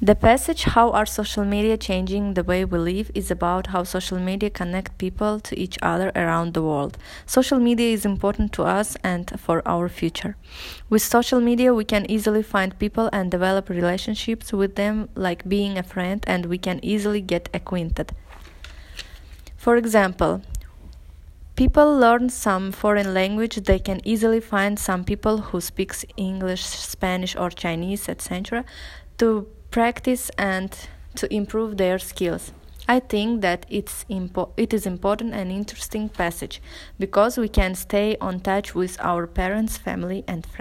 The passage How are social media changing the way we live is about how social media connect people to each other around the world. Social media is important to us and for our future. With social media we can easily find people and develop relationships with them like being a friend and we can easily get acquainted. For example, people learn some foreign language they can easily find some people who speaks english spanish or chinese etc to practice and to improve their skills. I think that it's impo- it is important and interesting passage because we can stay on touch with our parents, family and friends.